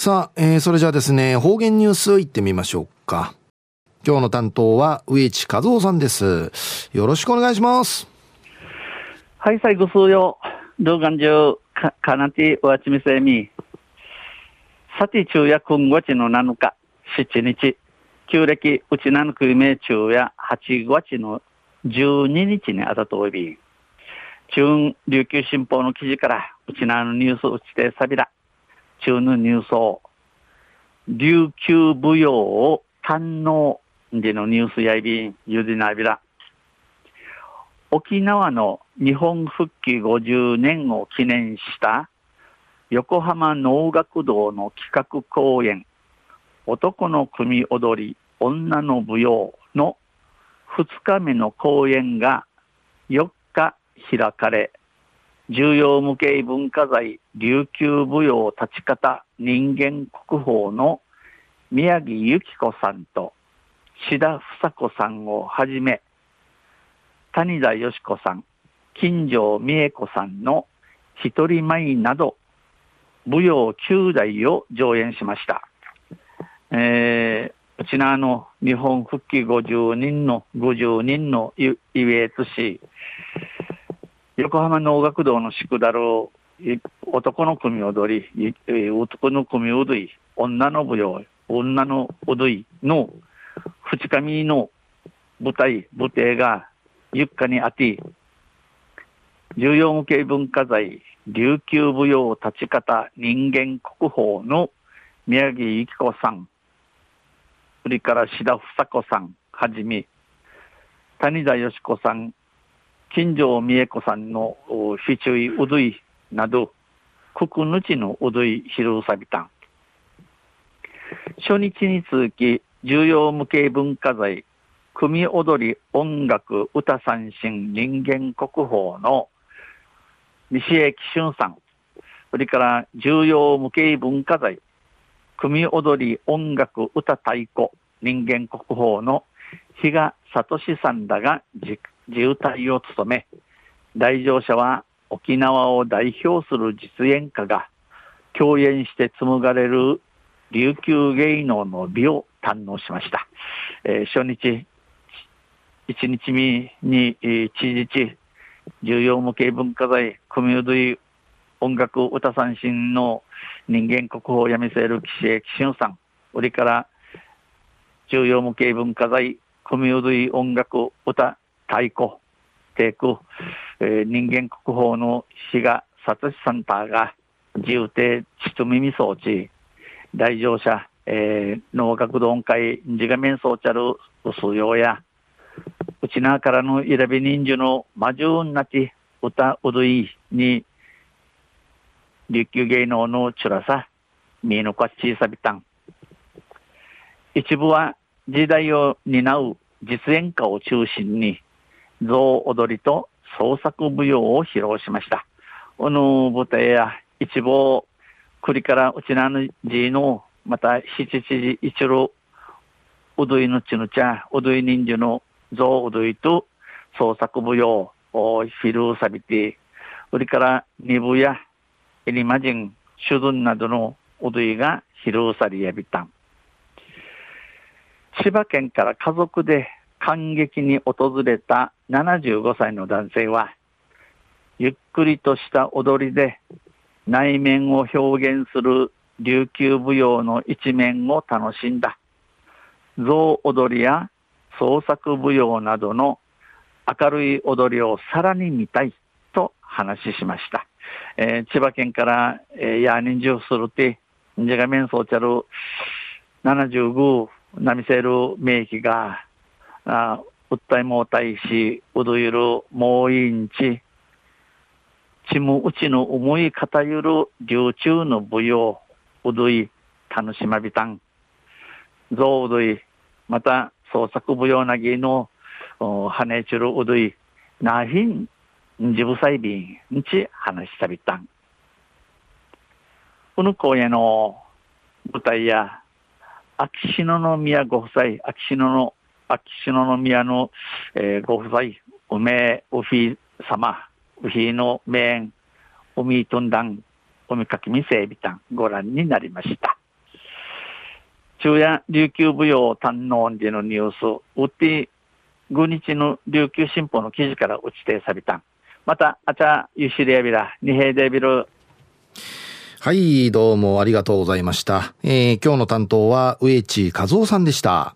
さあ、えー、それじゃあですね、方言ニュースいってみましょうか。今日の担当は植地和夫さんです。よろしくお願いします。はい、最後数よ。動画上、か、かなて、おわちみせみ。さて、昼夜今月の7日、7日、旧暦、うちなのくめ昼夜8月の12日にあたとおび、中琉球新報の記事から、うちなのニュースうちてさびら、中のニュースを、琉球舞踊を堪能でのニュースやいびん、ゆでなびら。沖縄の日本復帰50年を記念した横浜能楽堂の企画公演、男の組踊り、女の舞踊の2日目の公演が4日開かれ、重要無形文化財琉球舞踊立ち方人間国宝の宮城由紀子さんと志田房子さんをはじめ、谷田よし子さん、金城美恵子さんの一人舞など、舞踊9代を上演しました。えー、うちなの日本復帰50人の、50人のイエツし、横浜能楽堂の宿だろう、男の組踊り、男の組踊り、女の舞踊、女の踊りの二日目の舞台、舞台がゆっかにあって、重要無形文化財、琉球舞踊立ち方人間国宝の宮城由紀子さん、それから志田房子さんはじめ、谷田よし子さん、金城美恵子さんの非注意うどいなど、国主のうどい広さびたん。初日に続き、重要無形文化財、組踊り、音楽、歌三振、人間国宝の西江紀春さん、それから重要無形文化財、組踊り、音楽、歌太鼓、人間国宝の比嘉聡さんらが自由体を務め、来場者は沖縄を代表する実演家が共演して紡がれる琉球芸能の美を堪能しました。えー、初日、一日目に、一日、重要無形文化財、組踊り、音楽、歌三振の人間国宝やみせる岸江紀春さん、それから重要無形文化財、組踊り、音楽、歌、太鼓、テイク、えー、人間国宝の比嘉聡さんたが、重低、ちと耳装置、来場者、えー、農学童会、自画面装着る薄用や、うちなからの選び人数の魔女なち歌うどいに、琉球芸能のちゅらさ、みのかちさびたん。一部は時代を担う実演家を中心に、象踊りと創作舞踊を披露しました。この舞台や一部を栗からうちなのじのまた、七時一路、うどいのちの茶、うどい人数の象うどいと創作舞踊を昼さびて、それから二部やエリマジン、シュドンなどのうどいが昼さりやびたん。千葉県から家族で感激に訪れた75歳の男性は、ゆっくりとした踊りで内面を表現する琉球舞踊の一面を楽しんだ。象踊りや創作舞踊などの明るい踊りをさらに見たいと話しました。えー、千葉県から、えー、ヤーニンジュするて、ジャガメンソーチャル75ナミセル名義が、あ訴えもうたいし、うどゆるもういんち、ちむうちの思い方ゆる流中の舞踊、うどい、楽しまびたん、ぞうどい、また創作舞踊なぎの、はねちるうどい、なひん、じぶさいびん、んち話したびたん。この公演の舞台や、秋篠宮ご夫妻、秋篠の、秋篠宮の、えー、ご夫妻、梅、おひ様、おひの面、おみとんだん、おみかきみせびたんご覧になりました。昼夜琉球舞踊堪能時のニュース、うって5日の琉球新報の記事から打ちてさびたん。また、あちゃ、ゆしりやびら、にへいでびる。はい、どうもありがとうございました。えー、今日の担当は、植地和夫さんでした。